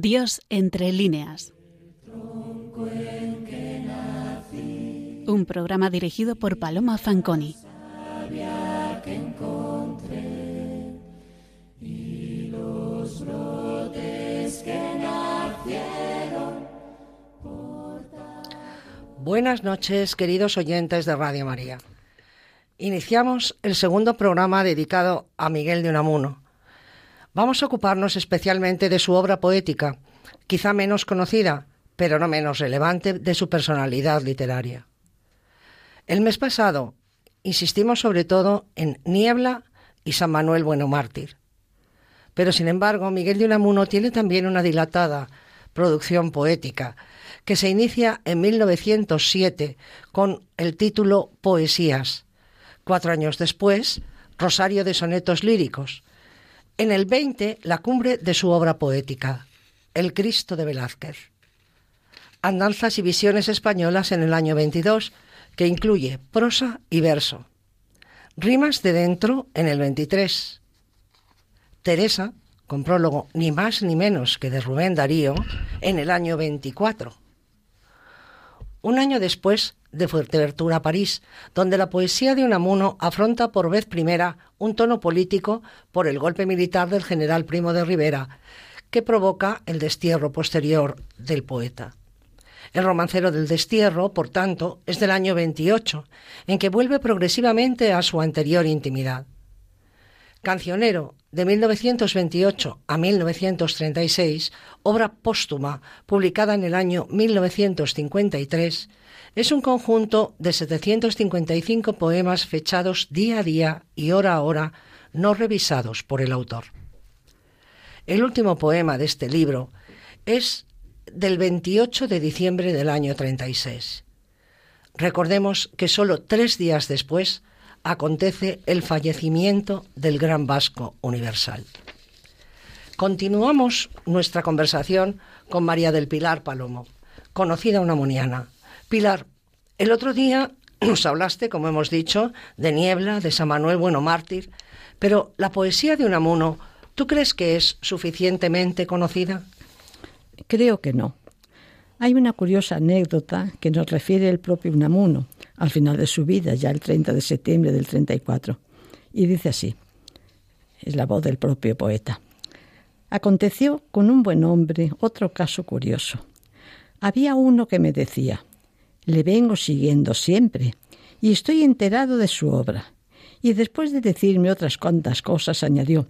Dios entre líneas. Un programa dirigido por Paloma Fanconi. Buenas noches, queridos oyentes de Radio María. Iniciamos el segundo programa dedicado a Miguel de Unamuno. Vamos a ocuparnos especialmente de su obra poética, quizá menos conocida, pero no menos relevante de su personalidad literaria. El mes pasado insistimos sobre todo en Niebla y San Manuel Bueno Mártir. Pero sin embargo, Miguel de Unamuno tiene también una dilatada producción poética que se inicia en 1907 con el título Poesías. Cuatro años después, Rosario de Sonetos Líricos. En el 20, la cumbre de su obra poética, El Cristo de Velázquez. Andanzas y visiones españolas en el año 22, que incluye prosa y verso. Rimas de dentro en el 23. Teresa, con prólogo ni más ni menos que de Rubén Darío, en el año 24. Un año después, de Fuerteventura a París, donde la poesía de Unamuno afronta por vez primera un tono político por el golpe militar del general Primo de Rivera, que provoca el destierro posterior del poeta. El romancero del destierro, por tanto, es del año 28, en que vuelve progresivamente a su anterior intimidad. Cancionero, de 1928 a 1936, obra póstuma publicada en el año 1953, es un conjunto de 755 poemas fechados día a día y hora a hora, no revisados por el autor. El último poema de este libro es del 28 de diciembre del año 36. Recordemos que solo tres días después acontece el fallecimiento del gran vasco universal. Continuamos nuestra conversación con María del Pilar Palomo, conocida unamoniana. Pilar, el otro día nos hablaste, como hemos dicho, de Niebla, de San Manuel Bueno Mártir, pero la poesía de Unamuno, ¿tú crees que es suficientemente conocida? Creo que no. Hay una curiosa anécdota que nos refiere el propio Unamuno al final de su vida, ya el 30 de septiembre del 34. Y dice así, es la voz del propio poeta. Aconteció con un buen hombre otro caso curioso. Había uno que me decía, le vengo siguiendo siempre y estoy enterado de su obra. Y después de decirme otras cuantas cosas, añadió,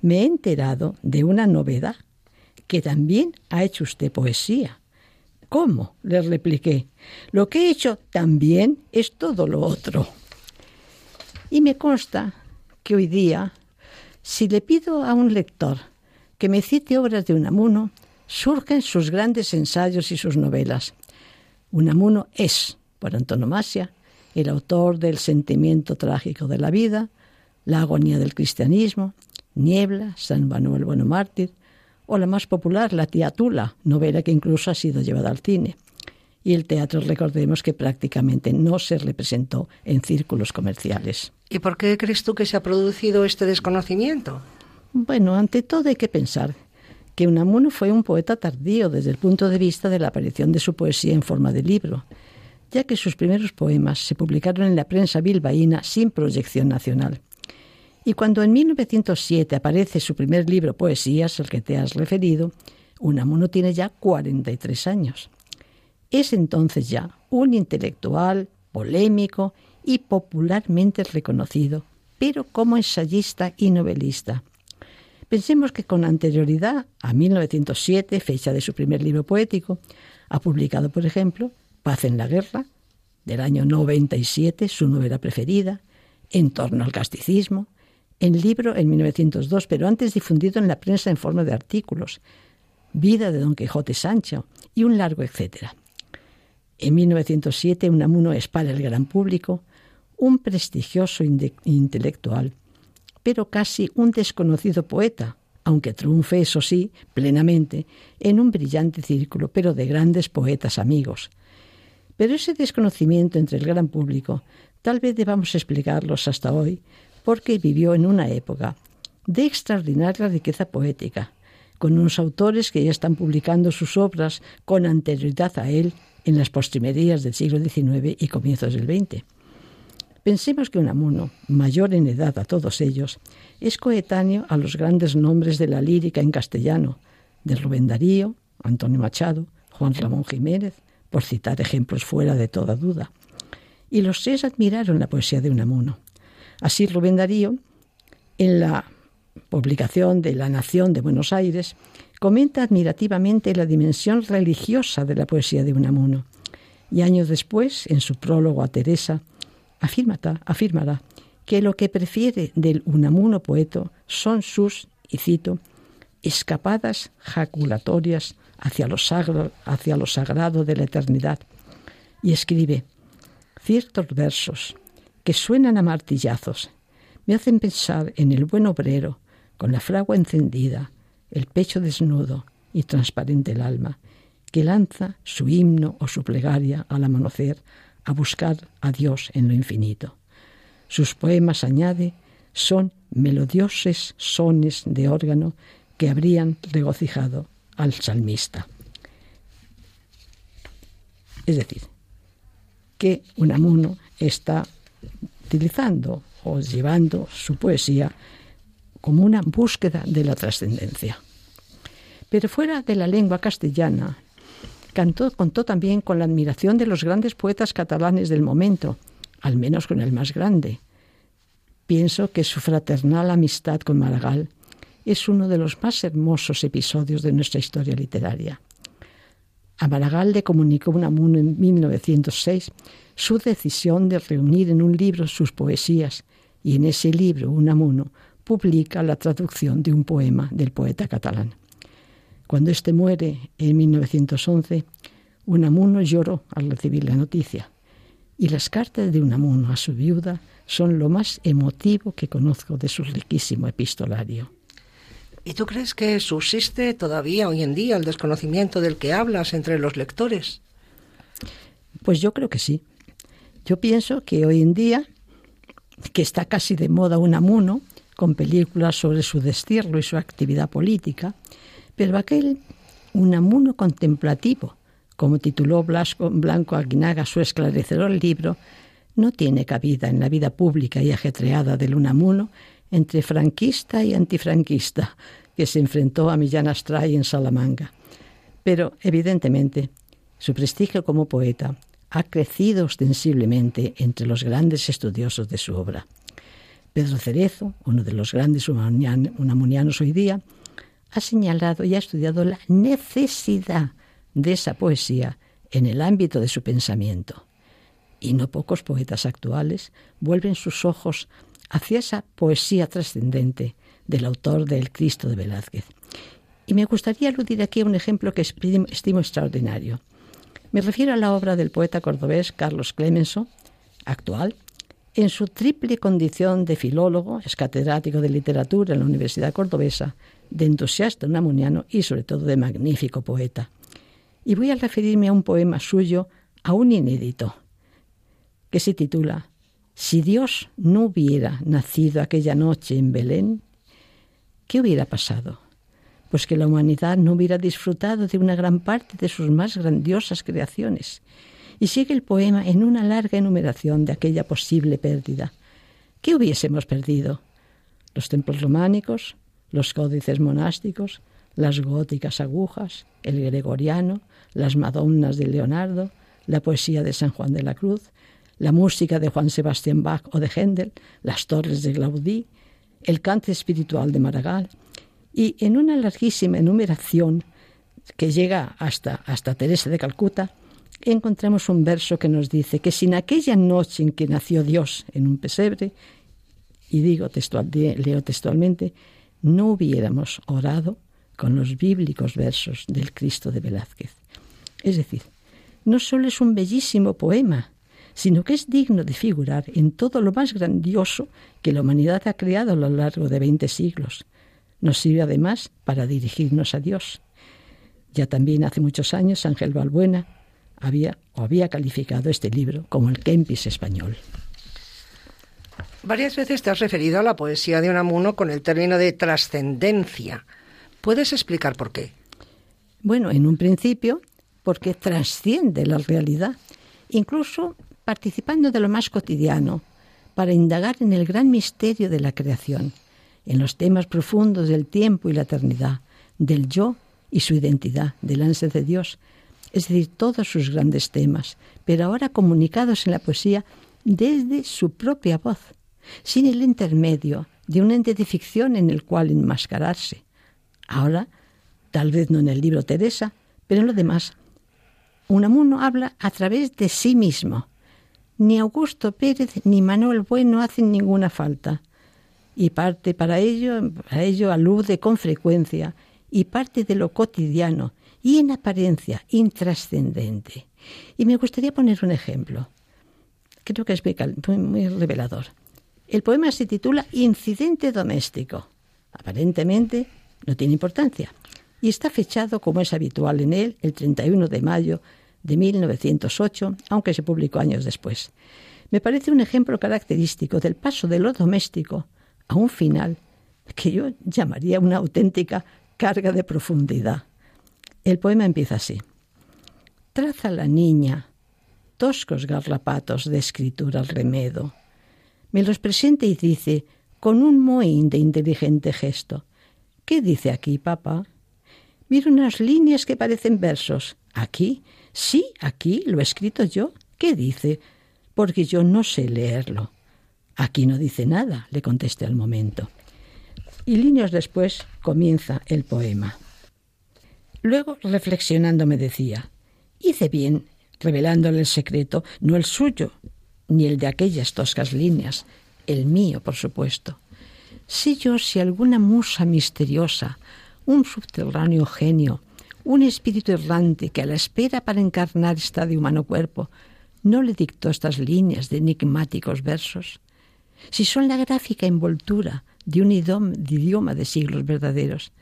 me he enterado de una novedad, que también ha hecho usted poesía. ¿Cómo? le repliqué. Lo que he hecho también es todo lo otro. Y me consta que hoy día, si le pido a un lector que me cite obras de Unamuno, surgen sus grandes ensayos y sus novelas. Unamuno es, por antonomasia, el autor del sentimiento trágico de la vida, la agonía del cristianismo, Niebla, San Manuel Bueno Mártir, o la más popular, La tía Tula, novela que incluso ha sido llevada al cine. Y el teatro, recordemos que prácticamente no se representó en círculos comerciales. ¿Y por qué crees tú que se ha producido este desconocimiento? Bueno, ante todo hay que pensar que Unamuno fue un poeta tardío desde el punto de vista de la aparición de su poesía en forma de libro, ya que sus primeros poemas se publicaron en la prensa bilbaína sin proyección nacional. Y cuando en 1907 aparece su primer libro, Poesías, el que te has referido, Unamuno tiene ya 43 años. Es entonces ya un intelectual, polémico y popularmente reconocido, pero como ensayista y novelista. Pensemos que con anterioridad a 1907, fecha de su primer libro poético, ha publicado, por ejemplo, Paz en la Guerra, del año 97, su novela preferida, En torno al casticismo, en libro en 1902, pero antes difundido en la prensa en forma de artículos, Vida de Don Quijote Sancho y un largo etcétera. En 1907, Unamuno es para el gran público un prestigioso intelectual, pero casi un desconocido poeta, aunque triunfe, eso sí, plenamente, en un brillante círculo, pero de grandes poetas amigos. Pero ese desconocimiento entre el gran público tal vez debamos explicarlos hasta hoy porque vivió en una época de extraordinaria riqueza poética, con unos autores que ya están publicando sus obras con anterioridad a él en las postrimerías del siglo XIX y comienzos del XX. Pensemos que Unamuno, mayor en edad a todos ellos, es coetáneo a los grandes nombres de la lírica en castellano, de Rubén Darío, Antonio Machado, Juan Ramón Jiménez, por citar ejemplos fuera de toda duda. Y los tres admiraron la poesía de Unamuno. Así Rubén Darío, en la publicación de La Nación de Buenos Aires, comenta admirativamente la dimensión religiosa de la poesía de Unamuno. Y años después, en su prólogo a Teresa, afirmará que lo que prefiere del Unamuno poeto son sus, y cito, escapadas jaculatorias hacia lo, hacia lo sagrado de la eternidad. Y escribe, ciertos versos que suenan a martillazos me hacen pensar en el buen obrero, con la fragua encendida, el pecho desnudo y transparente el alma, que lanza su himno o su plegaria al amanecer a buscar a Dios en lo infinito. Sus poemas, añade, son melodiosos sones de órgano que habrían regocijado al salmista. Es decir, que Unamuno está utilizando o llevando su poesía como una búsqueda de la trascendencia. Pero fuera de la lengua castellana, cantó, contó también con la admiración de los grandes poetas catalanes del momento, al menos con el más grande. Pienso que su fraternal amistad con Maragall es uno de los más hermosos episodios de nuestra historia literaria. A Maragall le comunicó Unamuno en 1906 su decisión de reunir en un libro sus poesías, y en ese libro Unamuno publica la traducción de un poema del poeta catalán. Cuando éste muere en 1911, Unamuno lloró al recibir la noticia, y las cartas de Unamuno a su viuda son lo más emotivo que conozco de su riquísimo epistolario. ¿Y tú crees que subsiste todavía hoy en día el desconocimiento del que hablas entre los lectores? Pues yo creo que sí. Yo pienso que hoy en día, que está casi de moda Unamuno, con películas sobre su destierro y su actividad política, pero aquel Unamuno contemplativo, como tituló Blanco Aguinaga su esclarecedor libro, no tiene cabida en la vida pública y ajetreada del Unamuno entre franquista y antifranquista, que se enfrentó a Millán Astray en Salamanca. Pero, evidentemente, su prestigio como poeta ha crecido ostensiblemente entre los grandes estudiosos de su obra. Pedro Cerezo, uno de los grandes unamunianos hoy día, ha señalado y ha estudiado la necesidad de esa poesía en el ámbito de su pensamiento. Y no pocos poetas actuales vuelven sus ojos hacia esa poesía trascendente del autor del Cristo de Velázquez. Y me gustaría aludir aquí a un ejemplo que estimo extraordinario. Me refiero a la obra del poeta cordobés Carlos Clemenso, actual, en su triple condición de filólogo, es catedrático de literatura en la Universidad Cordobesa, de entusiasta unamuniano y sobre todo de magnífico poeta. Y voy a referirme a un poema suyo, aún inédito, que se titula Si Dios no hubiera nacido aquella noche en Belén, ¿qué hubiera pasado? Pues que la humanidad no hubiera disfrutado de una gran parte de sus más grandiosas creaciones y sigue el poema en una larga enumeración de aquella posible pérdida. ¿Qué hubiésemos perdido? Los templos románicos, los códices monásticos, las góticas agujas, el gregoriano, las Madonnas de Leonardo, la poesía de San Juan de la Cruz, la música de Juan Sebastián Bach o de Händel, las torres de Gaudí, el cante espiritual de Maragall, y en una larguísima enumeración que llega hasta, hasta Teresa de Calcuta, encontramos un verso que nos dice que sin aquella noche en que nació Dios en un pesebre, y digo textual, leo textualmente, no hubiéramos orado con los bíblicos versos del Cristo de Velázquez. Es decir, no solo es un bellísimo poema, sino que es digno de figurar en todo lo más grandioso que la humanidad ha creado a lo largo de veinte siglos. Nos sirve además para dirigirnos a Dios. Ya también hace muchos años Ángel Balbuena había o había calificado este libro como el Kempis español. Varias veces te has referido a la poesía de Unamuno con el término de trascendencia. ¿Puedes explicar por qué? Bueno, en un principio, porque trasciende la realidad, incluso participando de lo más cotidiano, para indagar en el gran misterio de la creación, en los temas profundos del tiempo y la eternidad, del yo y su identidad, del ansia de Dios, es decir, todos sus grandes temas, pero ahora comunicados en la poesía desde su propia voz, sin el intermedio de un ente de ficción en el cual enmascararse. Ahora, tal vez no en el libro Teresa, pero en lo demás, Unamuno habla a través de sí mismo. Ni Augusto Pérez ni Manuel Bueno hacen ninguna falta. Y parte para ello, para ello alude con frecuencia y parte de lo cotidiano y en apariencia intrascendente. Y me gustaría poner un ejemplo. Creo que es muy, muy revelador. El poema se titula Incidente doméstico. Aparentemente no tiene importancia y está fechado, como es habitual en él, el 31 de mayo de 1908, aunque se publicó años después. Me parece un ejemplo característico del paso de lo doméstico a un final que yo llamaría una auténtica carga de profundidad. El poema empieza así. Traza la niña toscos garrapatos de escritura al remedo. Me los presenta y dice, con un mohín de inteligente gesto, ¿Qué dice aquí, papá? Mira unas líneas que parecen versos. ¿Aquí? Sí, aquí, lo he escrito yo. ¿Qué dice? Porque yo no sé leerlo. Aquí no dice nada, le contesté al momento y líneas después comienza el poema. Luego, reflexionando, me decía, hice bien revelándole el secreto, no el suyo, ni el de aquellas toscas líneas, el mío, por supuesto. Sé yo si alguna musa misteriosa, un subterráneo genio, un espíritu errante que a la espera para encarnar está de humano cuerpo, no le dictó estas líneas de enigmáticos versos. Si son la gráfica envoltura de un idioma de siglos verdaderos.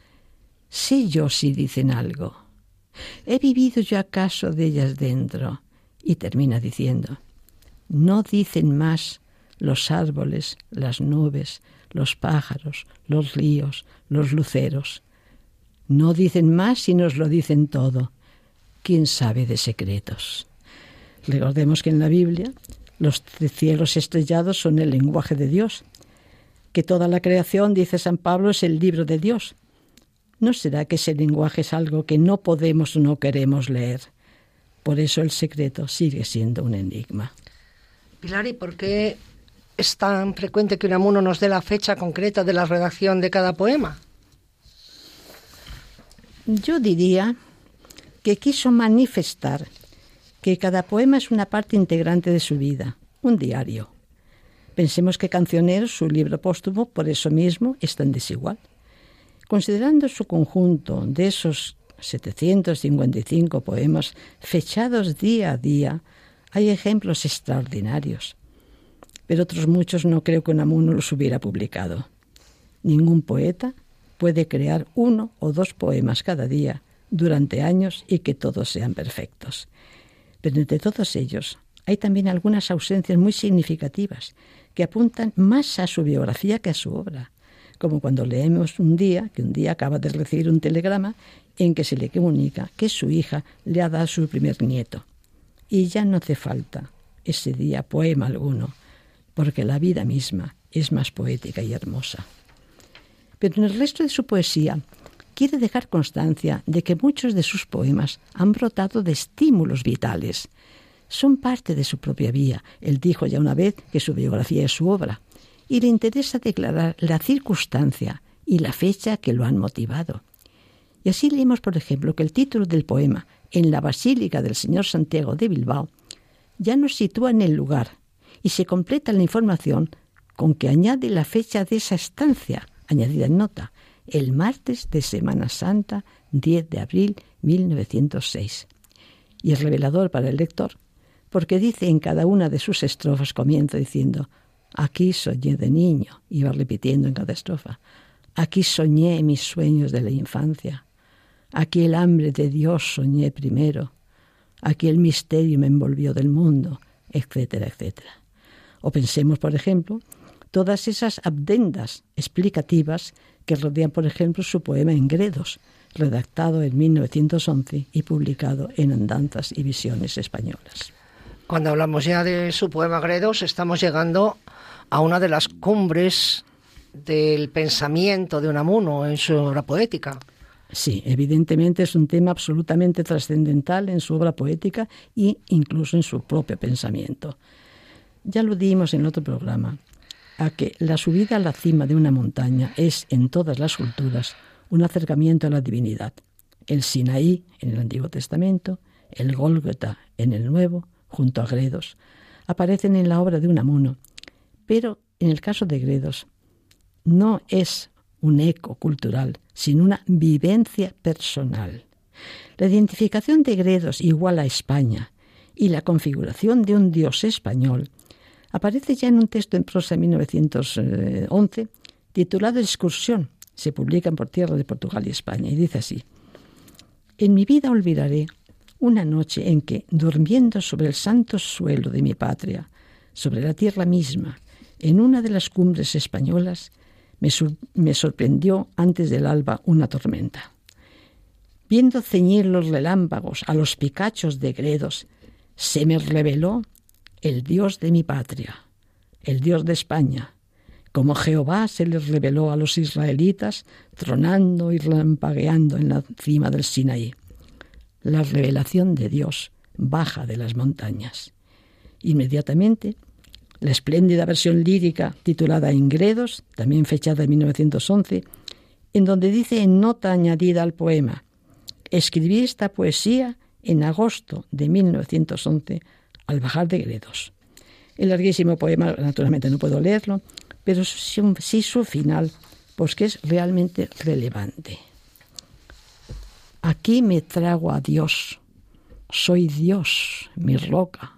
Sé yo si dicen algo. ¿He vivido yo acaso de ellas dentro? Y termina diciendo, no dicen más los árboles, las nubes, los pájaros, los ríos, los luceros. No dicen más si nos lo dicen todo. ¿Quién sabe de secretos? Recordemos que en la Biblia los cielos estrellados son el lenguaje de Dios que toda la creación, dice San Pablo, es el libro de Dios. ¿No será que ese lenguaje es algo que no podemos o no queremos leer? Por eso el secreto sigue siendo un enigma. Pilar, ¿y por qué es tan frecuente que Unamuno nos dé la fecha concreta de la redacción de cada poema? Yo diría que quiso manifestar que cada poema es una parte integrante de su vida, un diario, Pensemos que Cancionero, su libro póstumo, por eso mismo es tan desigual. Considerando su conjunto de esos 755 poemas fechados día a día, hay ejemplos extraordinarios. Pero otros muchos no creo que Unamuno los hubiera publicado. Ningún poeta puede crear uno o dos poemas cada día durante años y que todos sean perfectos. Pero entre todos ellos hay también algunas ausencias muy significativas que apuntan más a su biografía que a su obra, como cuando leemos un día, que un día acaba de recibir un telegrama en que se le comunica que su hija le ha dado su primer nieto. Y ya no hace falta ese día poema alguno, porque la vida misma es más poética y hermosa. Pero en el resto de su poesía quiere dejar constancia de que muchos de sus poemas han brotado de estímulos vitales, son parte de su propia vía. Él dijo ya una vez que su biografía es su obra y le interesa declarar la circunstancia y la fecha que lo han motivado. Y así leemos, por ejemplo, que el título del poema, En la Basílica del Señor Santiago de Bilbao, ya nos sitúa en el lugar y se completa la información con que añade la fecha de esa estancia, añadida en nota, el martes de Semana Santa, 10 de abril 1906. Y es revelador para el lector porque dice en cada una de sus estrofas, comienza diciendo, aquí soñé de niño, iba repitiendo en cada estrofa, aquí soñé mis sueños de la infancia, aquí el hambre de Dios soñé primero, aquí el misterio me envolvió del mundo, etcétera, etcétera. O pensemos, por ejemplo, todas esas abdendas explicativas que rodean, por ejemplo, su poema Engredos, redactado en 1911 y publicado en Andanzas y Visiones Españolas. Cuando hablamos ya de su poema Gredos, estamos llegando a una de las cumbres del pensamiento de Unamuno en su obra poética. Sí, evidentemente es un tema absolutamente trascendental en su obra poética e incluso en su propio pensamiento. Ya lo dimos en otro programa, a que la subida a la cima de una montaña es en todas las culturas un acercamiento a la divinidad. El Sinaí en el Antiguo Testamento, el Gólgota en el Nuevo, junto a Gredos, aparecen en la obra de Unamuno, pero en el caso de Gredos no es un eco cultural, sino una vivencia personal. La identificación de Gredos igual a España y la configuración de un dios español aparece ya en un texto en prosa de 1911 titulado Excursión. Se publica en Por Tierra de Portugal y España y dice así: En mi vida olvidaré una noche en que, durmiendo sobre el santo suelo de mi patria, sobre la tierra misma, en una de las cumbres españolas, me, sorprendió antes del alba una tormenta. Viendo ceñir los relámpagos a los picachos de gredos, se me reveló el Dios de mi patria, el Dios de España, como Jehová se les reveló a los israelitas, tronando y lampagueando en la cima del Sinaí. La revelación de Dios baja de las montañas. Inmediatamente la espléndida versión lírica titulada Ingredos, también fechada en 1911, en donde dice en nota añadida al poema, escribí esta poesía en agosto de 1911 al bajar de Gredos. El larguísimo poema, naturalmente no puedo leerlo, pero sí su final, pues que es realmente relevante. Aquí me trago a Dios, soy Dios, mi roca,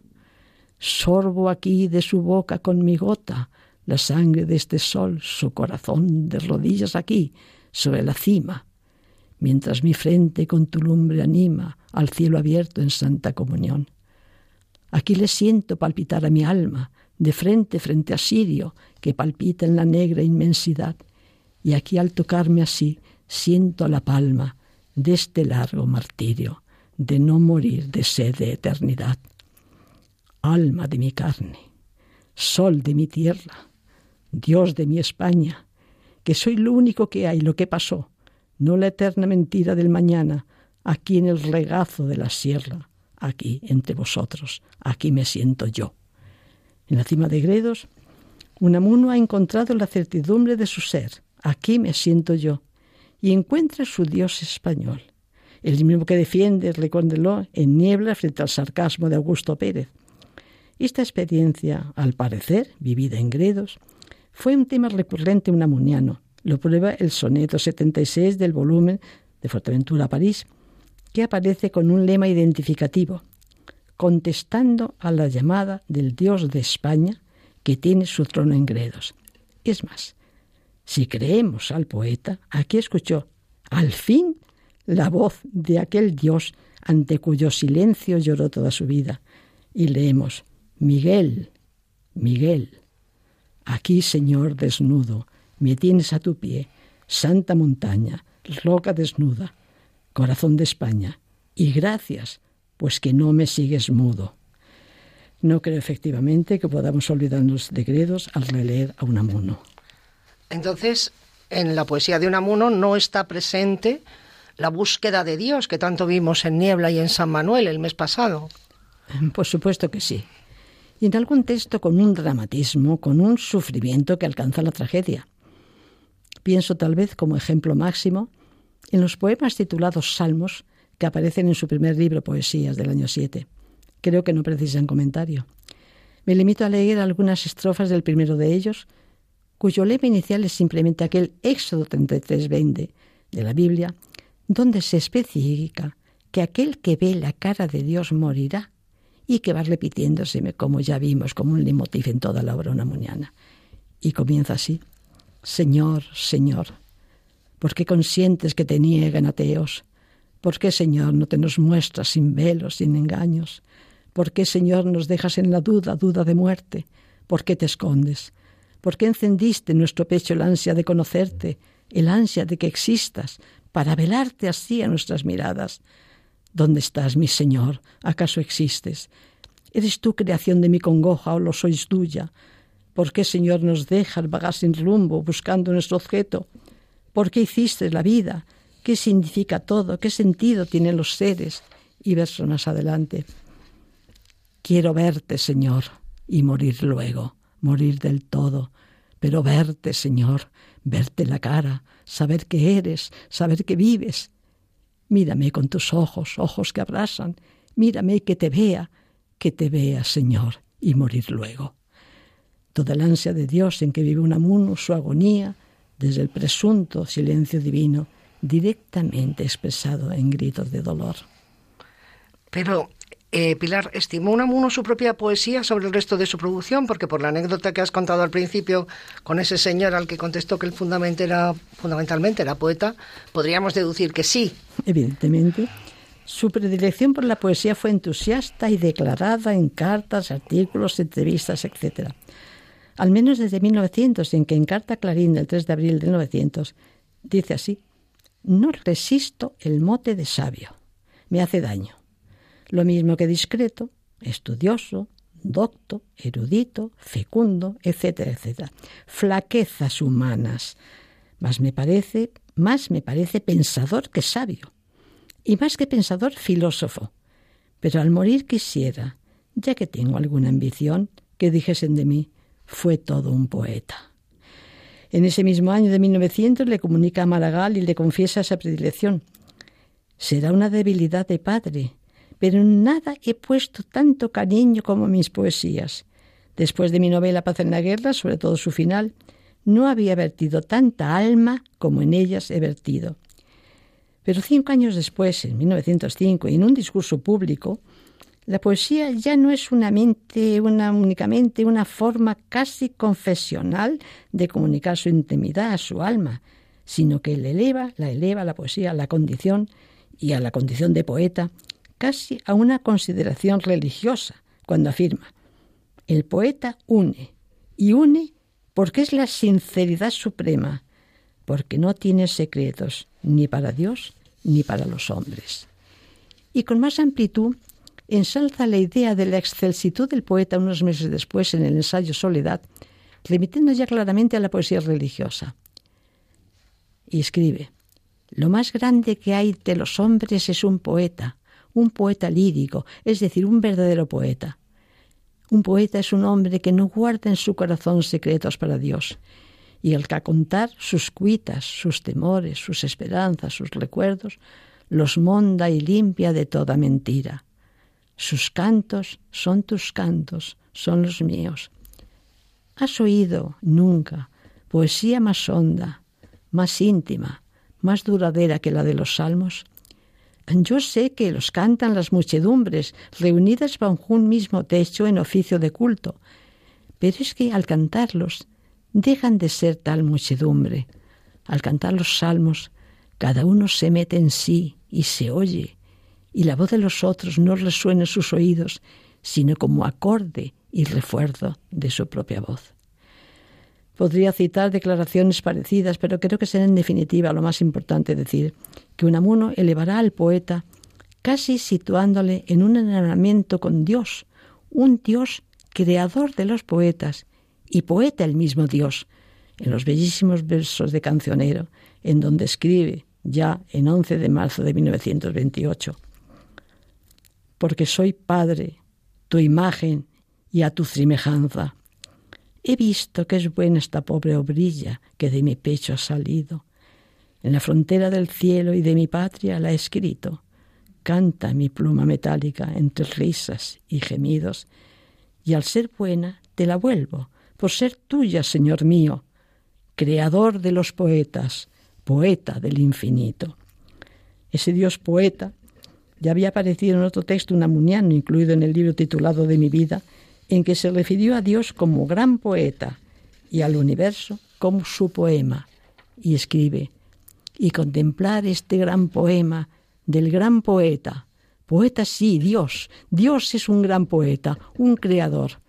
Sorbo aquí de su boca con mi gota la sangre de este sol, su corazón de rodillas aquí, sobre la cima, mientras mi frente con tu lumbre anima al cielo abierto en santa comunión. Aquí le siento palpitar a mi alma, de frente frente a Sirio, que palpita en la negra inmensidad, y aquí al tocarme así siento la palma de este largo martirio, de no morir de sed de eternidad alma de mi carne, sol de mi tierra, Dios de mi España, que soy lo único que hay, lo que pasó, no la eterna mentira del mañana, aquí en el regazo de la sierra, aquí entre vosotros, aquí me siento yo. En la cima de Gredos, Unamuno ha encontrado la certidumbre de su ser, aquí me siento yo, y encuentra su Dios español, el mismo que defiende, recuérdelo, en niebla frente al sarcasmo de Augusto Pérez. Esta experiencia, al parecer, vivida en Gredos, fue un tema recurrente unamuniano. Lo prueba el soneto 76 del volumen de Fuerteventura París, que aparece con un lema identificativo, contestando a la llamada del Dios de España que tiene su trono en Gredos. Es más, si creemos al poeta, aquí escuchó, al fin, la voz de aquel Dios ante cuyo silencio lloró toda su vida. Y leemos, Miguel, Miguel, aquí, Señor desnudo, me tienes a tu pie, santa montaña, roca desnuda, corazón de España, y gracias, pues que no me sigues mudo. No creo efectivamente que podamos olvidarnos de Gredos al releer a Unamuno. Entonces, en la poesía de Unamuno no está presente la búsqueda de Dios que tanto vimos en Niebla y en San Manuel el mes pasado. Por supuesto que sí y en algún texto con un dramatismo, con un sufrimiento que alcanza la tragedia. Pienso tal vez como ejemplo máximo en los poemas titulados Salmos que aparecen en su primer libro Poesías del año 7. Creo que no precisan comentario. Me limito a leer algunas estrofas del primero de ellos, cuyo lema inicial es simplemente aquel Éxodo 33:20 de la Biblia, donde se especifica que aquel que ve la cara de Dios morirá y que va repitiéndose, como ya vimos, como un leitmotiv en toda la obra unamuniana. Y comienza así, Señor, Señor, ¿por qué consientes que te niegan ateos? ¿Por qué, Señor, no te nos muestras sin velos, sin engaños? ¿Por qué, Señor, nos dejas en la duda, duda de muerte? ¿Por qué te escondes? ¿Por qué encendiste en nuestro pecho el ansia de conocerte, el ansia de que existas, para velarte así a nuestras miradas? ¿Dónde estás, mi Señor? ¿Acaso existes? ¿Eres tú creación de mi congoja o lo sois tuya? ¿Por qué, Señor, nos dejas vagar sin rumbo buscando nuestro objeto? ¿Por qué hiciste la vida? ¿Qué significa todo? ¿Qué sentido tienen los seres? Y verso más adelante. Quiero verte, Señor, y morir luego, morir del todo, pero verte, Señor, verte la cara, saber que eres, saber que vives. Mírame con tus ojos, ojos que abrasan, mírame que te vea, que te vea, Señor, y morir luego. Toda el ansia de Dios en que vive un amuno, su agonía, desde el presunto silencio divino, directamente expresado en gritos de dolor. Pero eh, Pilar, ¿estimó Unamuno su propia poesía sobre el resto de su producción? Porque por la anécdota que has contado al principio con ese señor al que contestó que él fundamentalmente era, fundamentalmente poeta, podríamos deducir que sí. Evidentemente. Su predilección por la poesía fue entusiasta y declarada en cartas, artículos, entrevistas, etc. Al menos desde 1900, en que en carta Clarín del 3 de abril de 1900 dice así, no resisto el mote de sabio, me hace daño lo mismo que discreto, estudioso, docto, erudito, fecundo, etcétera, etcétera. Flaquezas humanas. Más me parece, más me parece pensador que sabio. Y más que pensador, filósofo. Pero al morir quisiera, ya que tengo alguna ambición, que dijesen de mí, fue todo un poeta. En ese mismo año de 1900 le comunica a Maragall y le confiesa esa predilección. Será una debilidad de padre, pero nada he puesto tanto cariño como mis poesías. Después de mi novela Paz en la Guerra, sobre todo su final, no había vertido tanta alma como en ellas he vertido. Pero cinco años después, en 1905, y en un discurso público, la poesía ya no es una una, únicamente una forma casi confesional de comunicar su intimidad a su alma, sino que le eleva, la eleva la poesía a la condición y a la condición de poeta casi a una consideración religiosa cuando afirma, el poeta une, y une porque es la sinceridad suprema, porque no tiene secretos ni para Dios ni para los hombres. Y con más amplitud ensalza la idea de la excelsitud del poeta unos meses después en el ensayo Soledad, remitiendo ya claramente a la poesía religiosa. Y escribe, lo más grande que hay de los hombres es un poeta, un poeta lírico, es decir, un verdadero poeta. Un poeta es un hombre que no guarda en su corazón secretos para Dios, y el que a contar sus cuitas, sus temores, sus esperanzas, sus recuerdos, los monda y limpia de toda mentira. Sus cantos son tus cantos, son los míos. ¿Has oído nunca poesía más honda, más íntima, más duradera que la de los salmos? Yo sé que los cantan las muchedumbres, reunidas bajo un mismo techo en oficio de culto, pero es que al cantarlos dejan de ser tal muchedumbre. Al cantar los salmos, cada uno se mete en sí y se oye, y la voz de los otros no resuena en sus oídos, sino como acorde y refuerzo de su propia voz. Podría citar declaraciones parecidas, pero creo que será en definitiva lo más importante decir que Unamuno elevará al poeta casi situándole en un enamoramiento con Dios, un Dios creador de los poetas y poeta el mismo Dios, en los bellísimos versos de Cancionero, en donde escribe ya en 11 de marzo de 1928, porque soy Padre, tu imagen y a tu semejanza He visto que es buena esta pobre obrilla que de mi pecho ha salido. En la frontera del cielo y de mi patria la he escrito. Canta mi pluma metálica entre risas y gemidos, y al ser buena te la vuelvo, por ser tuya, Señor mío, creador de los poetas, poeta del infinito. Ese Dios poeta ya había aparecido en otro texto unamuniano incluido en el libro titulado de mi vida, en que se refirió a Dios como gran poeta y al universo como su poema, y escribe, y contemplar este gran poema del gran poeta. Poeta sí, Dios. Dios es un gran poeta, un creador.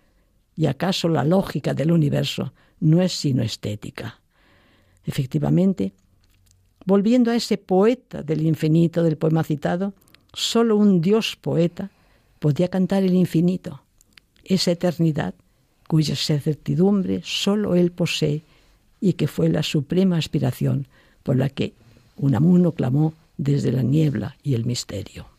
¿Y acaso la lógica del universo no es sino estética. Efectivamente, volviendo a ese poeta del infinito del poema citado, solo un Dios poeta podía cantar el infinito, esa eternidad cuya certidumbre solo él posee y que fue la suprema aspiración por la que Unamuno clamó desde la niebla y el misterio.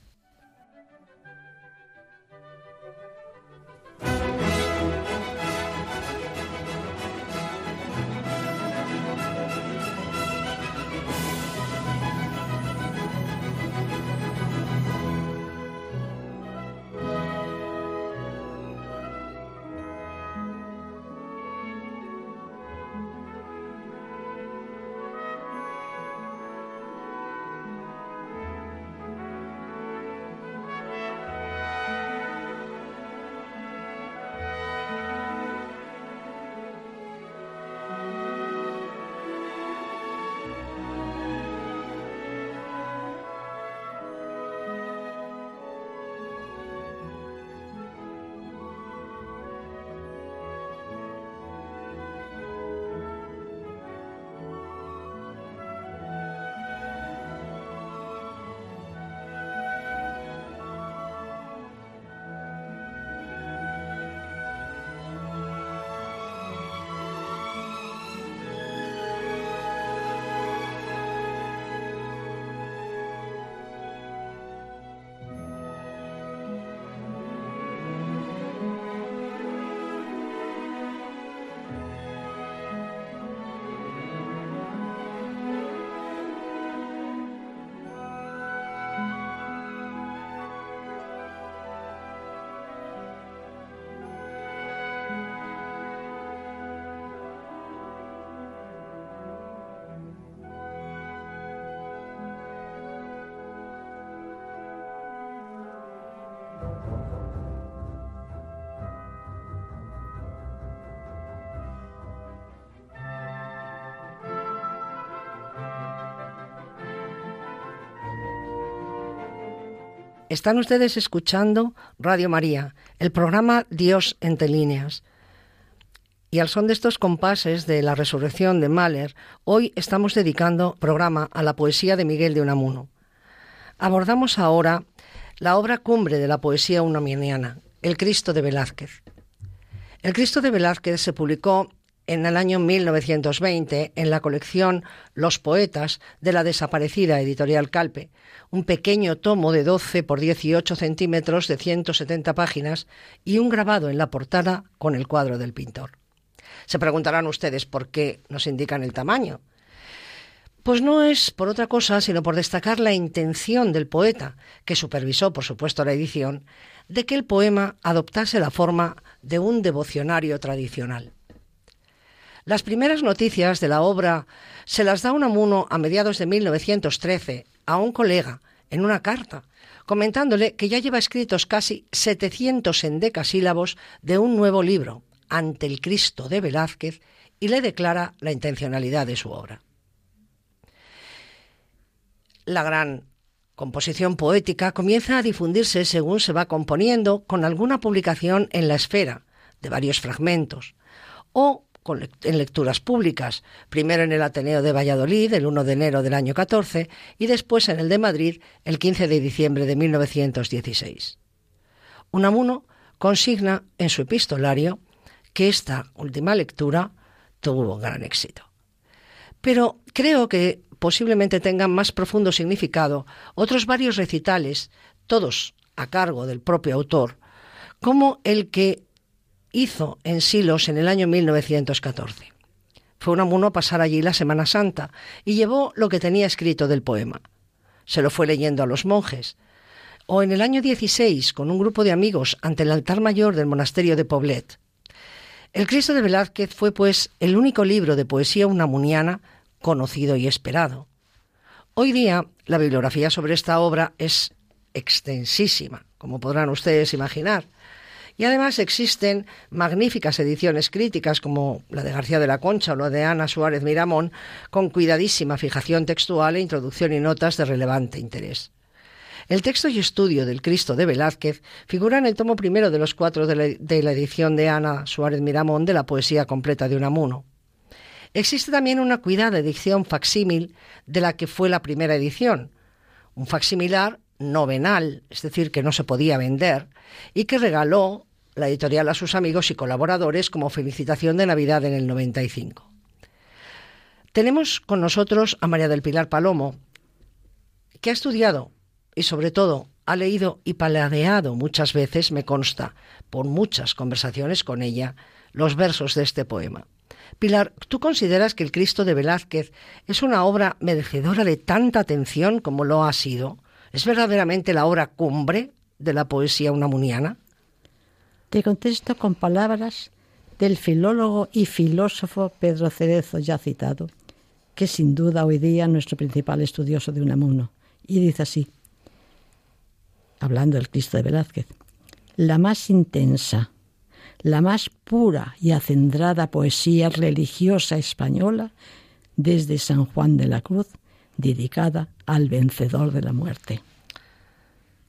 Están ustedes escuchando Radio María, el programa Dios entre líneas. Y al son de estos compases de la resurrección de Mahler, hoy estamos dedicando programa a la poesía de Miguel de Unamuno. Abordamos ahora la obra cumbre de la poesía unaminiana, El Cristo de Velázquez. El Cristo de Velázquez se publicó en el año 1920 en la colección Los Poetas de la desaparecida editorial Calpe, un pequeño tomo de 12 por 18 centímetros de 170 páginas y un grabado en la portada con el cuadro del pintor. Se preguntarán ustedes por qué nos indican el tamaño. Pues no es por otra cosa, sino por destacar la intención del poeta, que supervisó, por supuesto, la edición, de que el poema adoptase la forma de un devocionario tradicional. Las primeras noticias de la obra se las da Unamuno a mediados de 1913 a un colega en una carta, comentándole que ya lleva escritos casi 700 endecasílabos de un nuevo libro, Ante el Cristo de Velázquez, y le declara la intencionalidad de su obra. La gran composición poética comienza a difundirse según se va componiendo con alguna publicación en la esfera de varios fragmentos o en lecturas públicas, primero en el Ateneo de Valladolid el 1 de enero del año 14 y después en el de Madrid el 15 de diciembre de 1916. Unamuno consigna en su epistolario que esta última lectura tuvo gran éxito. Pero creo que posiblemente tengan más profundo significado otros varios recitales, todos a cargo del propio autor, como el que hizo en Silos en el año 1914. Fue Unamuno a pasar allí la Semana Santa y llevó lo que tenía escrito del poema. Se lo fue leyendo a los monjes. O en el año 16, con un grupo de amigos ante el altar mayor del monasterio de Poblet. El Cristo de Velázquez fue, pues, el único libro de poesía unamuniana conocido y esperado. Hoy día, la bibliografía sobre esta obra es extensísima, como podrán ustedes imaginar. Y además existen magníficas ediciones críticas como la de García de la Concha o la de Ana Suárez Miramón, con cuidadísima fijación textual e introducción y notas de relevante interés. El texto y estudio del Cristo de Velázquez figura en el tomo primero de los cuatro de la, edición de Ana Suárez Miramón de la poesía completa de Unamuno. Existe también una cuidada edición facsímil de la que fue la primera edición, un facsimilar novenal, es decir, que no se podía vender, y que regaló la editorial a sus amigos y colaboradores como felicitación de Navidad en el 95. Tenemos con nosotros a María del Pilar Palomo, que ha estudiado y sobre todo ha leído y paladeado muchas veces, me consta, por muchas conversaciones con ella, los versos de este poema. Pilar, ¿tú consideras que el Cristo de Velázquez es una obra merecedora de tanta atención como lo ha sido? ¿Es verdaderamente la obra cumbre de la poesía unamuniana? Te contesto con palabras del filólogo y filósofo Pedro Cerezo, ya citado, que es sin duda hoy día nuestro principal estudioso de Unamuno. Y dice así, hablando del Cristo de Velázquez, la más intensa, la más pura y acendrada poesía religiosa española desde San Juan de la Cruz, dedicada al vencedor de la muerte.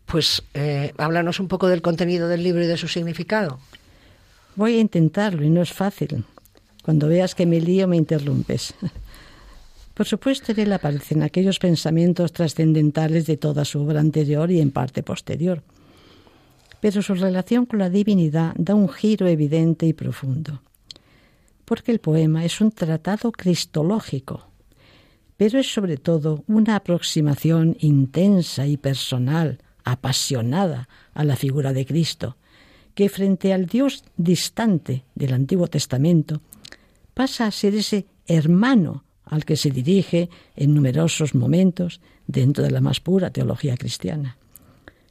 Pues eh, háblanos un poco del contenido del libro y de su significado. Voy a intentarlo y no es fácil. Cuando veas que me lío me interrumpes. Por supuesto, en él aparecen aquellos pensamientos trascendentales de toda su obra anterior y en parte posterior. Pero su relación con la divinidad da un giro evidente y profundo. Porque el poema es un tratado cristológico, pero es sobre todo una aproximación intensa y personal, apasionada a la figura de Cristo, que frente al Dios distante del Antiguo Testamento pasa a ser ese hermano al que se dirige en numerosos momentos dentro de la más pura teología cristiana.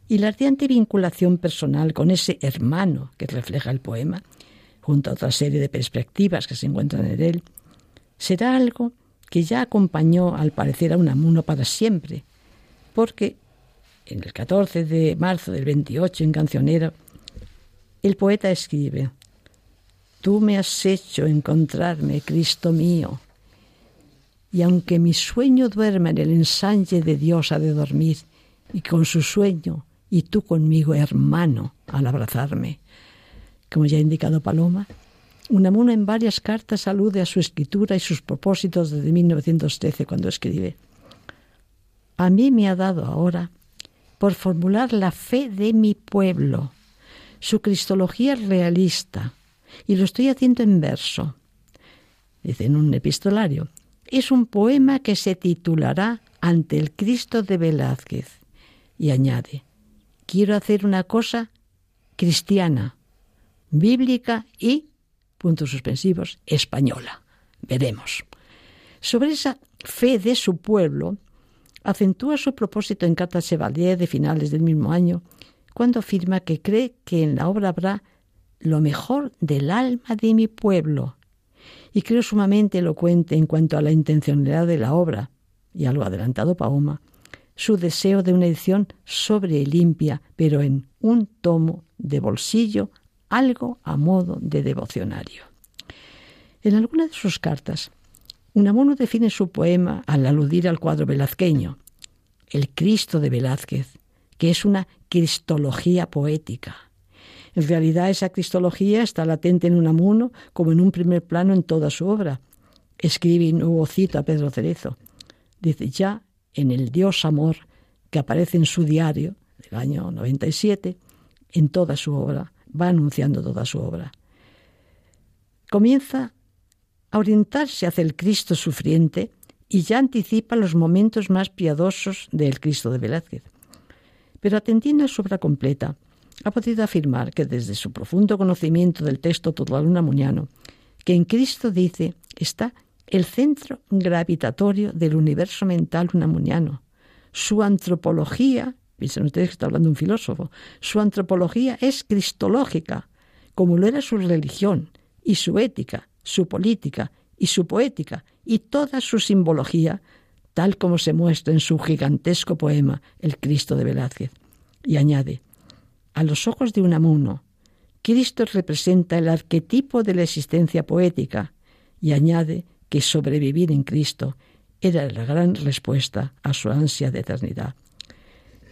Y la ardiente vinculación personal con ese hermano que refleja el poema, junto a otra serie de perspectivas que se encuentran en él, será algo que ya acompañó al parecer a Unamuno para siempre, porque en el 14 de marzo del 28 en Cancionero, el poeta escribe, Tú me has hecho encontrarme, Cristo mío, y aunque mi sueño duerma en el ensayo de Dios ha de dormir, y con su sueño, y tú conmigo, hermano, al abrazarme. Como ya ha indicado Paloma, Unamuno en varias cartas alude a su escritura y sus propósitos desde 1913 cuando escribe. A mí me ha dado ahora por formular la fe de mi pueblo, su cristología realista, y lo estoy haciendo en verso. Dice en un epistolario, es un poema que se titulará Ante el Cristo de Velázquez. Y añade, quiero hacer una cosa cristiana, bíblica y, puntos suspensivos, española. Veremos. Sobre esa fe de su pueblo, acentúa su propósito en Carta Chevalier de finales del mismo año, cuando afirma que cree que en la obra habrá lo mejor del alma de mi pueblo, y creo sumamente elocuente en cuanto a la intencionalidad de la obra, y algo adelantado Paoma, su deseo de una edición sobre limpia, pero en un tomo de bolsillo, algo a modo de devocionario. En alguna de sus cartas, Unamuno define su poema al aludir al cuadro velazqueño, El Cristo de Velázquez, que es una cristología poética en realidad esa cristología está latente en Unamuno como en un primer plano en toda su obra. Escribe y nuevo cito a Pedro Cerezo. Dice, ya en el Dios Amor, que aparece en su diario del año 97, en toda su obra, va anunciando toda su obra. Comienza a orientarse hacia el Cristo sufriente y ya anticipa los momentos más piadosos del Cristo de Velázquez. Pero atendiendo a su obra completa, ha podido afirmar que desde su profundo conocimiento del texto total unamuniano, que en Cristo dice está el centro gravitatorio del universo mental unamuniano. Su antropología, piensen ustedes que está hablando un filósofo, su antropología es cristológica, como lo era su religión, y su ética, su política, y su poética, y toda su simbología, tal como se muestra en su gigantesco poema El Cristo de Velázquez. Y añade, a los ojos de Unamuno, Cristo representa el arquetipo de la existencia poética y añade que sobrevivir en Cristo era la gran respuesta a su ansia de eternidad.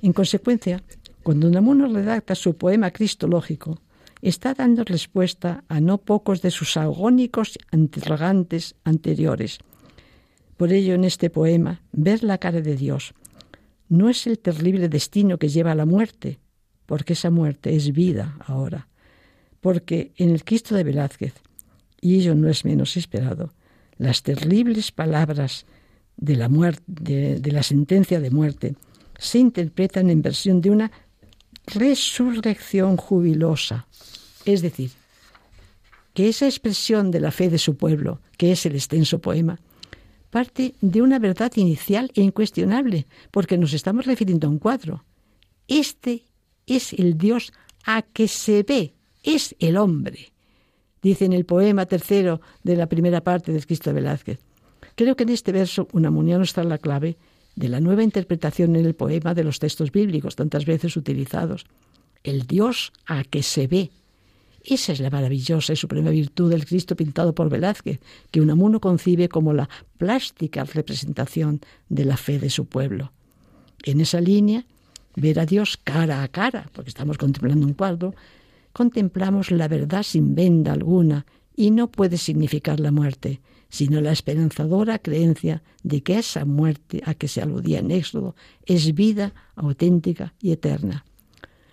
En consecuencia, cuando Unamuno redacta su poema cristológico, está dando respuesta a no pocos de sus agónicos interrogantes anteriores. Por ello, en este poema, ver la cara de Dios no es el terrible destino que lleva a la muerte, porque esa muerte es vida ahora. Porque en el Cristo de Velázquez, y ello no es menos esperado, las terribles palabras de la muerte, de, la sentencia de muerte, se interpretan en versión de una resurrección jubilosa. Es decir, que esa expresión de la fe de su pueblo, que es el extenso poema, parte de una verdad inicial e incuestionable, porque nos estamos refiriendo a un cuadro. Este es el Dios a que se ve, es el hombre, dice en el poema tercero de la primera parte de Cristo Velázquez. Creo que en este verso Unamuniano está la clave de la nueva interpretación en el poema de los textos bíblicos tantas veces utilizados. El Dios a que se ve. Esa es la maravillosa y suprema virtud del Cristo pintado por Velázquez, que Unamuno concibe como la plástica representación de la fe de su pueblo. En esa línea, ver a Dios cara a cara, porque estamos contemplando un cuadro, contemplamos la verdad sin venda alguna y no puede significar la muerte, sino la esperanzadora creencia de que esa muerte a que se aludía en Éxodo es vida auténtica y eterna.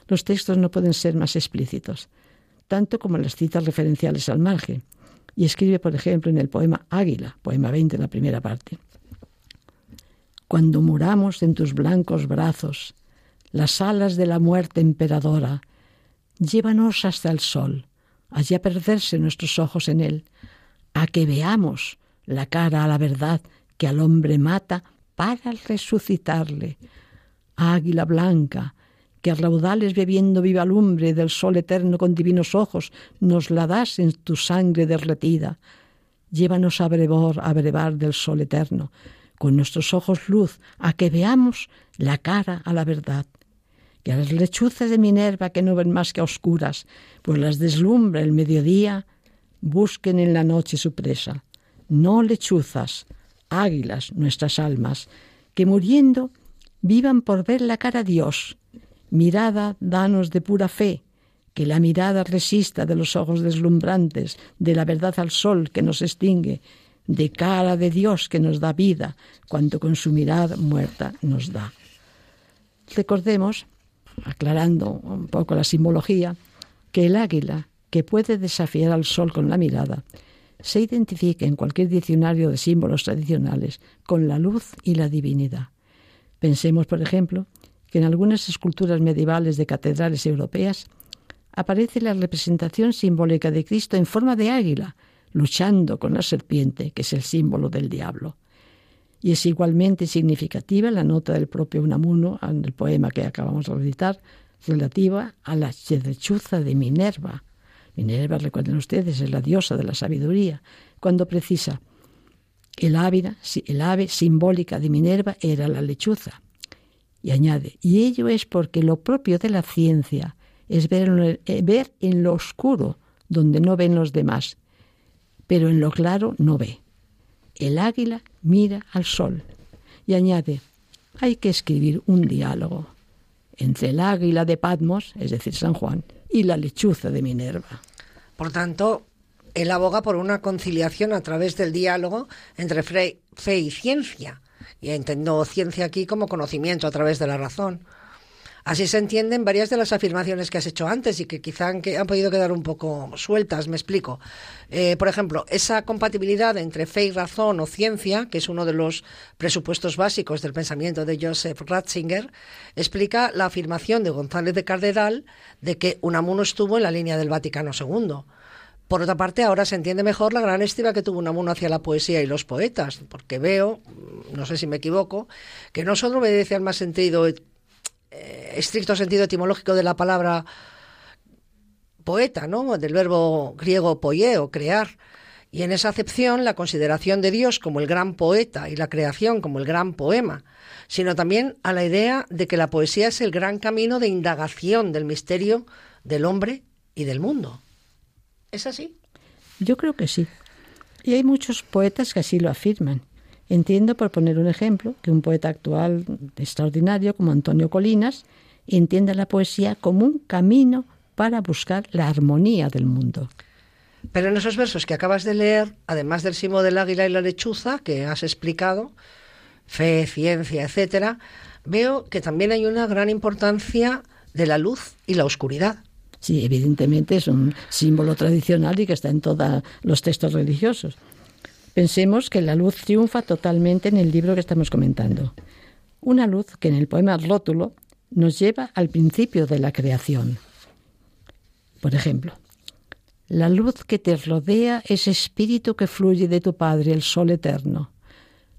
Los textos no pueden ser más explícitos, tanto como las citas referenciales al margen, y escribe, por ejemplo, en el poema Águila, poema 20, en la primera parte. Cuando muramos en tus blancos brazos, las alas de la muerte emperadora, llévanos hasta el sol, allí a perderse nuestros ojos en él, a que veamos la cara a la verdad que al hombre mata para resucitarle. Águila blanca, que a raudales bebiendo viva lumbre del sol eterno con divinos ojos nos la das en tu sangre derretida. Llévanos a brevar, a brevar del sol eterno, con nuestros ojos luz, a que veamos la cara a la verdad que a las lechuzas de Minerva que no ven más que a oscuras, pues las deslumbra el mediodía, busquen en la noche su presa. No lechuzas, águilas nuestras almas, que muriendo vivan por ver la cara a Dios. Mirada, danos de pura fe, que la mirada resista de los ojos deslumbrantes, de la verdad al sol que nos extingue, de cara de Dios que nos da vida, cuando con su mirada muerta nos da. Recordemos aclarando un poco la simbología, que el águila, que puede desafiar al sol con la mirada, se identifica en cualquier diccionario de símbolos tradicionales con la luz y la divinidad. Pensemos, por ejemplo, que en algunas esculturas medievales de catedrales europeas aparece la representación simbólica de Cristo en forma de águila, luchando con la serpiente, que es el símbolo del diablo. Y es igualmente significativa la nota del propio Unamuno en el poema que acabamos de recitar, relativa a la chedechuza de Minerva. Minerva, recuerden ustedes, es la diosa de la sabiduría, cuando precisa el el ave simbólica de Minerva era la lechuza. Y añade, y ello es porque lo propio de la ciencia es ver eh, ver en lo oscuro, donde no ven los demás, pero en lo claro no ve. El águila mira al sol y añade, hay que escribir un diálogo entre el águila de Patmos, es decir, San Juan, y la lechuza de Minerva. Por tanto, él aboga por una conciliación a través del diálogo entre fe y ciencia. Y entiendo ciencia aquí como conocimiento a través de la razón. Así se entienden varias de las afirmaciones que has hecho antes y que quizá han, podido quedar un poco sueltas, me explico. Eh, por ejemplo, esa compatibilidad entre fe y razón o ciencia, que es uno de los presupuestos básicos del pensamiento de Joseph Ratzinger, explica la afirmación de González de Cardenal de que Unamuno estuvo en la línea del Vaticano II. Por otra parte, ahora se entiende mejor la gran estima que tuvo Unamuno hacia la poesía y los poetas, porque veo, no sé si me equivoco, que no solo obedece al más sentido eh, estricto sentido etimológico de la palabra poeta, ¿no? Del verbo griego poieo, crear. Y en esa acepción, la consideración de Dios como el gran poeta y la creación como el gran poema, sino también a la idea de que la poesía es el gran camino de indagación del misterio del hombre y del mundo. ¿Es así? Yo creo que sí. Y hay muchos poetas que así lo afirman. Entiendo, por poner un ejemplo, que un poeta actual extraordinario como Antonio Colinas entienda la poesía como un camino para buscar la armonía del mundo. Pero en esos versos que acabas de leer, además del simo del águila y la lechuza que has explicado, fe, ciencia, etcétera, veo que también hay una gran importancia de la luz y la oscuridad. Sí, evidentemente es un símbolo tradicional y que está en todos los textos religiosos. Pensemos que la luz triunfa totalmente en el libro que estamos comentando. Una luz que en el poema Rótulo nos lleva al principio de la creación. Por ejemplo, la luz que te rodea es espíritu que fluye de tu Padre, el Sol eterno.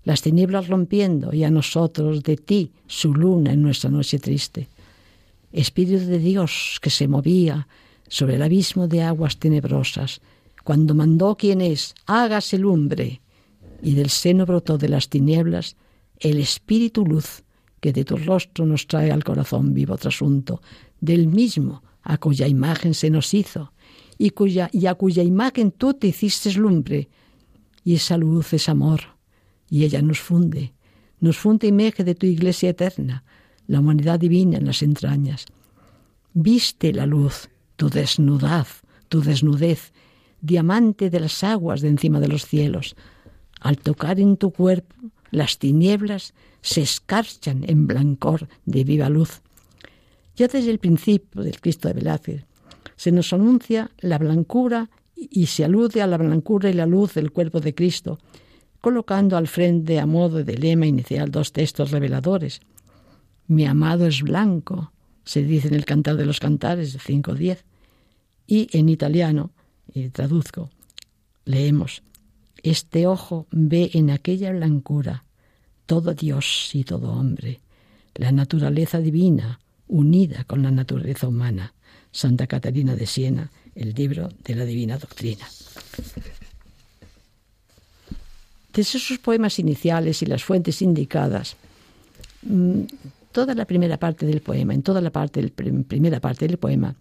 Las tinieblas rompiendo y a nosotros de ti su luna en nuestra noche triste. Espíritu de Dios que se movía sobre el abismo de aguas tenebrosas, cuando mandó quien es, hágase lumbre, y del seno brotó de las tinieblas el espíritu luz que de tu rostro nos trae al corazón vivo trasunto, del mismo a cuya imagen se nos hizo, y, a cuya imagen tú te hiciste lumbre, y esa luz es amor, y ella nos funde, nos funde imagen de tu iglesia eterna, la humanidad divina en las entrañas. Viste la luz, tu desnudaz, tu desnudez, diamante de las aguas de encima de los cielos. Al tocar en tu cuerpo, las tinieblas se escarchan en blancor de viva luz. Ya desde el principio del Cristo de Velázquez se nos anuncia la blancura y se alude a la blancura y la luz del cuerpo de Cristo, colocando al frente a modo de lema inicial dos textos reveladores. Mi amado es blanco, se dice en el Cantar de los Cantares 5.10, y en italiano, y traduzco, leemos, este ojo ve en aquella blancura todo Dios y todo hombre, la naturaleza divina unida con la naturaleza humana. Santa Catarina de Siena, el libro de la Divina Doctrina. Desde esos poemas iniciales y las fuentes indicadas, mm, toda la primera parte del poema, en toda la parte del, primera parte del poema,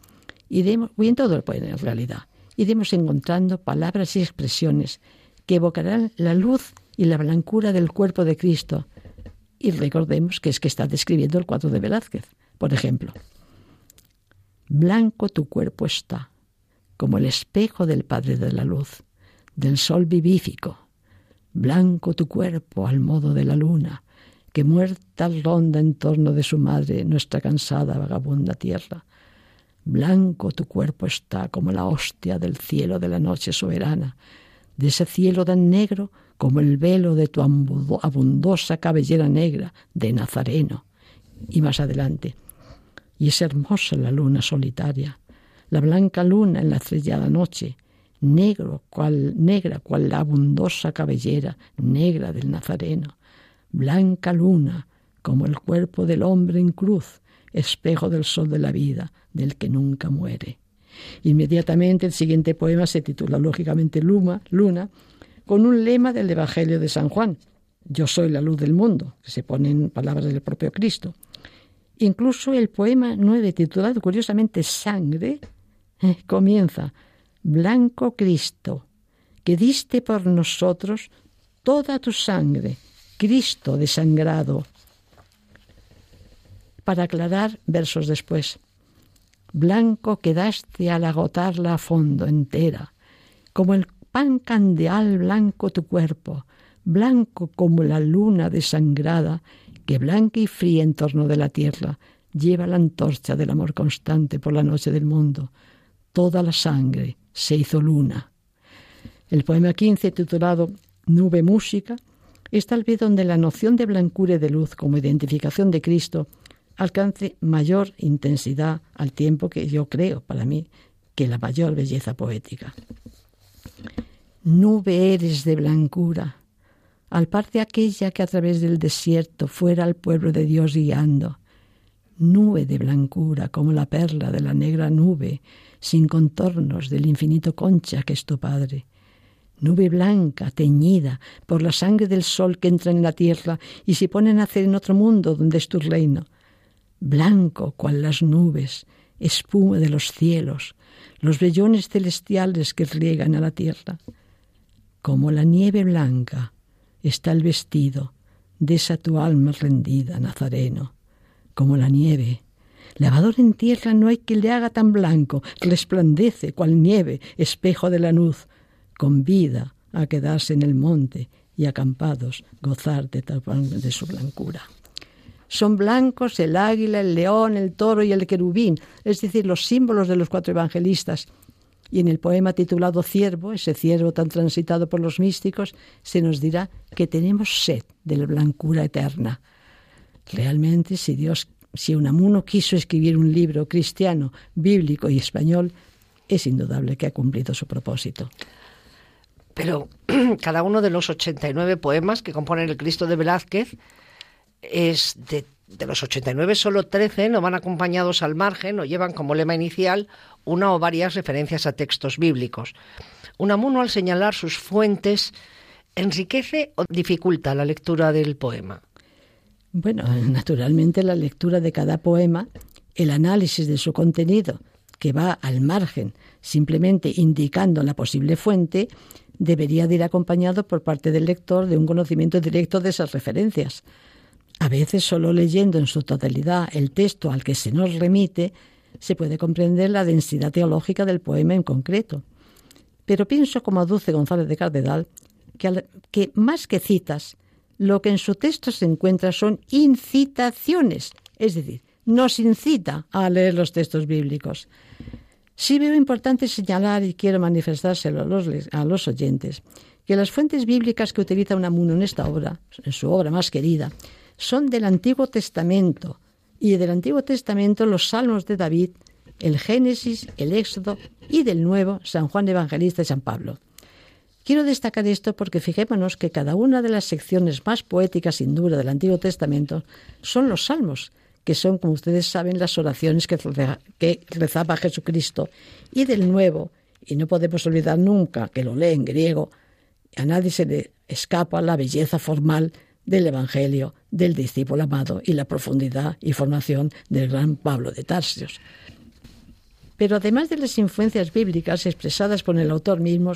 iremos, y en todo el poema en realidad, iremos encontrando palabras y expresiones que evocarán la luz y la blancura del cuerpo de Cristo. Y recordemos que es que está describiendo el cuadro de Velázquez, por ejemplo. Blanco tu cuerpo está, como el espejo del Padre de la Luz, del Sol vivífico. Blanco tu cuerpo al modo de la luna, que muerta ronda en torno de su madre nuestra cansada vagabunda tierra. Blanco tu cuerpo está como la hostia del cielo de la noche soberana, de ese cielo tan negro como el velo de tu abundosa cabellera negra de Nazareno. Y más adelante, y es hermosa la luna solitaria, la blanca luna en la estrellada noche, negro cual, negra cual la abundosa cabellera negra del Nazareno blanca luna, como el cuerpo del hombre en cruz, espejo del sol de la vida, del que nunca muere. Inmediatamente el siguiente poema se titula lógicamente Luma, Luna, con un lema del Evangelio de San Juan, Yo soy la luz del mundo, que se pone en palabras del propio Cristo. Incluso el poema nueve, titulado curiosamente Sangre, eh, comienza, Blanco Cristo, que diste por nosotros toda tu sangre, Cristo desangrado. Para aclarar, versos después. Blanco quedaste al agotarla a fondo entera, como el pan candeal blanco tu cuerpo, blanco como la luna desangrada, que blanca y fría en torno de la tierra lleva la antorcha del amor constante por la noche del mundo. Toda la sangre se hizo luna. El poema 15, titulado Nube Música, es tal vez donde la noción de blancura y de luz como identificación de Cristo alcance mayor intensidad al tiempo que yo creo, para mí, que la mayor belleza poética. Nube eres de blancura, al par de aquella que a través del desierto fuera al pueblo de Dios guiando. Nube de blancura como la perla de la negra nube, sin contornos del infinito concha que es tu Padre nube blanca, teñida por la sangre del sol que entra en la tierra y se pone a nacer en otro mundo donde es tu reino. Blanco cual las nubes, espuma de los cielos, los vellones celestiales que riegan a la tierra. Como la nieve blanca está el vestido de esa tu alma rendida, Nazareno, como la nieve, Lavador en tierra no hay que le haga tan blanco, resplandece cual nieve, espejo de la luz, vida a quedarse en el monte y acampados gozar de, de su blancura. Son blancos el águila, el león, el toro y el querubín, es decir, los símbolos de los cuatro evangelistas. Y en el poema titulado Ciervo, ese ciervo tan transitado por los místicos, se nos dirá que tenemos sed de la blancura eterna. Realmente, si Dios, si Unamuno quiso escribir un libro cristiano, bíblico y español, es indudable que ha cumplido su propósito. Pero cada uno de los 89 poemas que componen el Cristo de Velázquez es de, de los 89, solo 13 no van acompañados al margen o llevan como lema inicial una o varias referencias a textos bíblicos. Unamuno, al señalar sus fuentes, enriquece o dificulta la lectura del poema. Bueno, naturalmente la lectura de cada poema, el análisis de su contenido, que va al margen, simplemente indicando la posible fuente, debería de ir acompañado por parte del lector de un conocimiento directo de esas referencias. A veces solo leyendo en su totalidad el texto al que se nos remite se puede comprender la densidad teológica del poema en concreto. Pero pienso, como aduce González de Cardedal, que, que más que citas, lo que en su texto se encuentra son incitaciones, es decir, nos incita a leer los textos bíblicos. Sí veo importante señalar y quiero manifestárselo a los, a los oyentes que las fuentes bíblicas que utiliza Unamuno en esta obra, en su obra más querida, son del Antiguo Testamento, y del Antiguo Testamento los Salmos de David, el Génesis, el Éxodo y del Nuevo San Juan Evangelista y San Pablo. Quiero destacar esto porque fijémonos que cada una de las secciones más poéticas sin duda del Antiguo Testamento son los salmos, que son, como ustedes saben, las oraciones que, rezaba Jesucristo, y del Nuevo, y no podemos olvidar nunca que lo lee en griego, a nadie se le escapa la belleza formal del Evangelio del discípulo amado y la profundidad y formación del gran Pablo de Tarsios. Pero además de las influencias bíblicas expresadas por el autor mismo,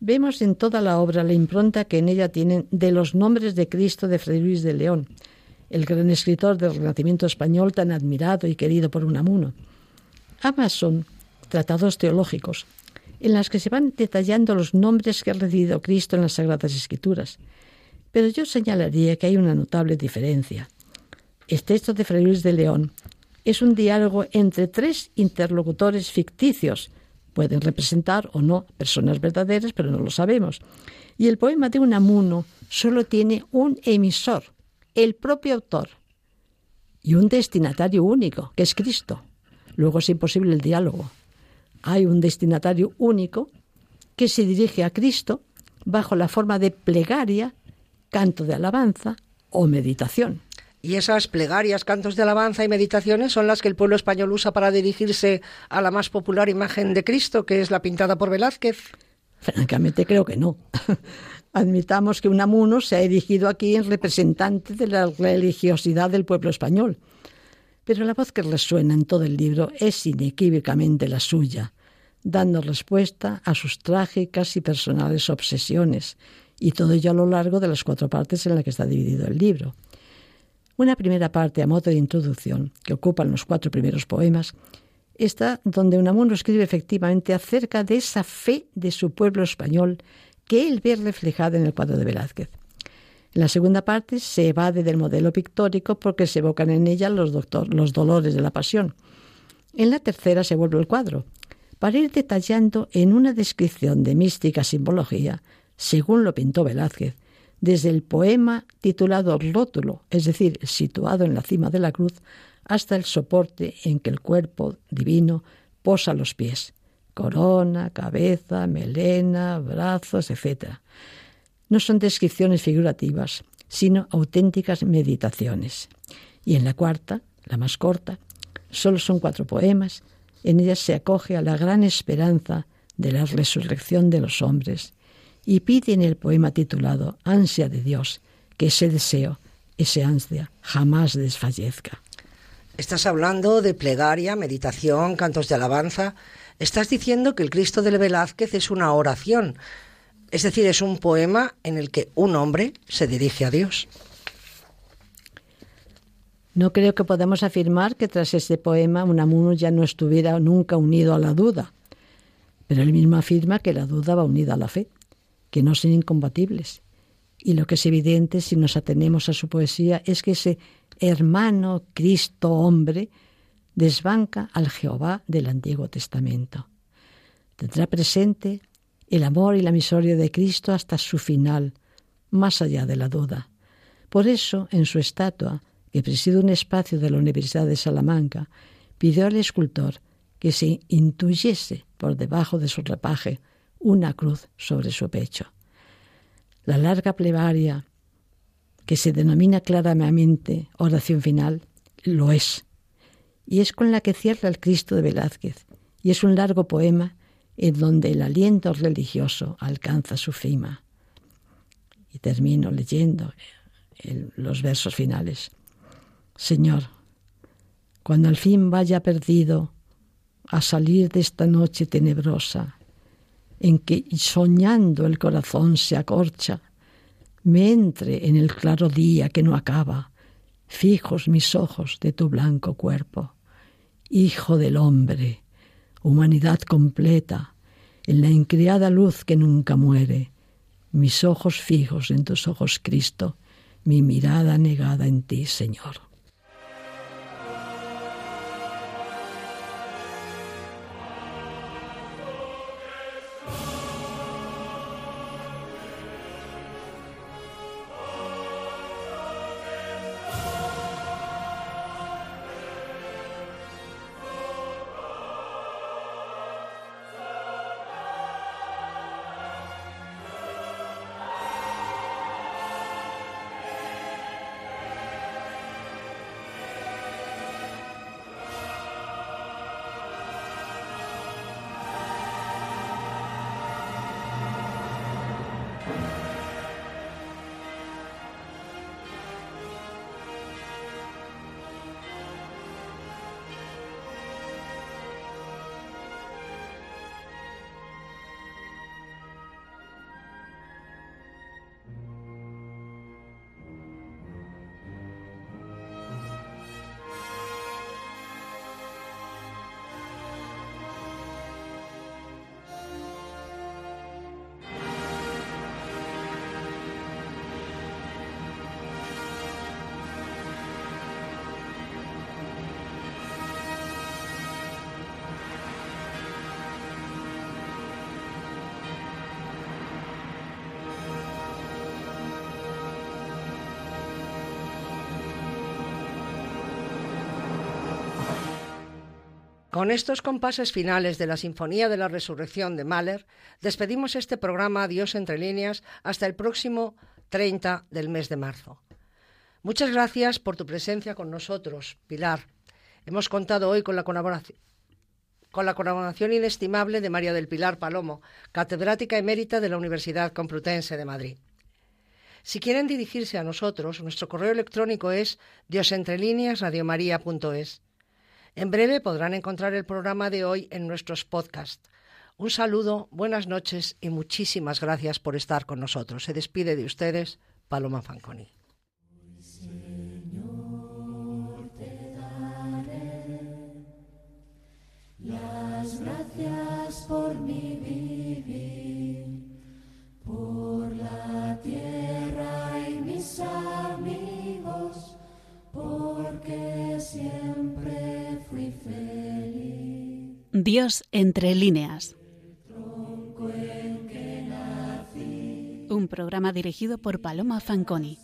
vemos en toda la obra la impronta que en ella tienen de los nombres de Cristo de Fray Luis de León, el gran escritor del Renacimiento español tan admirado y querido por Unamuno. Ambas son tratados teológicos, en las que se van detallando los nombres que ha recibido Cristo en las Sagradas Escrituras, pero yo señalaría que hay una notable diferencia. El texto de Fray Luis de León es un diálogo entre tres interlocutores ficticios. Pueden representar o no personas verdaderas, pero no lo sabemos. Y el poema de Unamuno solo tiene un emisor, el propio autor, y un destinatario único, que es Cristo. Luego es imposible el diálogo. Hay un destinatario único que se dirige a Cristo bajo la forma de plegaria canto de alabanza o meditación. Y esas plegarias, cantos de alabanza y meditaciones son las que el pueblo español usa para dirigirse a la más popular imagen de Cristo, que es la pintada por Velázquez. Francamente creo que no. Admitamos que Unamuno se ha erigido aquí en representante de la religiosidad del pueblo español. Pero la voz que resuena en todo el libro es inequívocamente la suya, dando respuesta a sus trágicas y personales obsesiones, y todo ello a lo largo de las cuatro partes en las que está dividido el libro. Una primera parte a modo de introducción, que ocupan los cuatro primeros poemas, está donde Unamuno escribe efectivamente acerca de esa fe de su pueblo español que él ve reflejada en el cuadro de Velázquez. En la segunda parte se evade del modelo pictórico porque se evocan en ella los, los dolores de la pasión. En la tercera se vuelve el cuadro, para ir detallando en una descripción de mística simbología según lo pintó Velázquez, desde el poema titulado Rótulo, es decir, situado en la cima de la cruz, hasta el soporte en que el cuerpo divino posa los pies, corona, cabeza, melena, brazos, etc. No son descripciones figurativas, sino auténticas meditaciones. Y en la cuarta, la más corta, solo son cuatro poemas, en ellas se acoge a la gran esperanza de la resurrección de los hombres y pide en el poema titulado Ansia de Dios que ese deseo, ese ansia, jamás desfallezca. Estás hablando de plegaria, meditación, cantos de alabanza. Estás diciendo que el Cristo del Velázquez es una oración, es decir, es un poema en el que un hombre se dirige a Dios. No creo que podamos afirmar que tras este poema Unamuno ya no estuviera nunca unido a la duda, pero él mismo afirma que la duda va unida a la fe, que no son incompatibles. Y lo que es evidente si nos atenemos a su poesía es que ese hermano Cristo hombre desbanca al Jehová del Antiguo Testamento. Tendrá presente el amor y la miseria de Cristo hasta su final, más allá de la duda. Por eso, en su estatua, que preside un espacio de la Universidad de Salamanca, pidió al escultor que se intuyese por debajo de su repaje una cruz sobre su pecho. La larga plegaria, que se denomina claramente oración final, lo es, y es con la que cierra el Cristo de Velázquez, y es un largo poema en donde el aliento religioso alcanza su cima. Y termino leyendo los versos finales. Señor, cuando al fin vaya perdido a salir de esta noche tenebrosa, en que soñando el corazón se acorcha, me entre en el claro día que no acaba, fijos mis ojos de tu blanco cuerpo. Hijo del hombre, humanidad completa, en la increada luz que nunca muere, mis ojos fijos en tus ojos, Cristo, mi mirada negada en ti, Señor. Con estos compases finales de la Sinfonía de la Resurrección de Mahler, despedimos este programa Dios entre líneas hasta el próximo 30 del mes de marzo. Muchas gracias por tu presencia con nosotros, Pilar. Hemos contado hoy con la colaboración con la colaboración inestimable de María del Pilar Palomo, catedrática emérita de la Universidad Complutense de Madrid. Si quieren dirigirse a nosotros, nuestro correo electrónico es diosentrelíneas.radiomaría.es. En breve podrán encontrar el programa de hoy en nuestros podcasts. Un saludo, buenas noches y muchísimas gracias por estar con nosotros. Se despide de ustedes Paloma Fanconi. Las gracias por mi vivir, por la tierra y mis amigos, porque siempre Dios entre líneas. Un programa dirigido por Paloma Fanconi.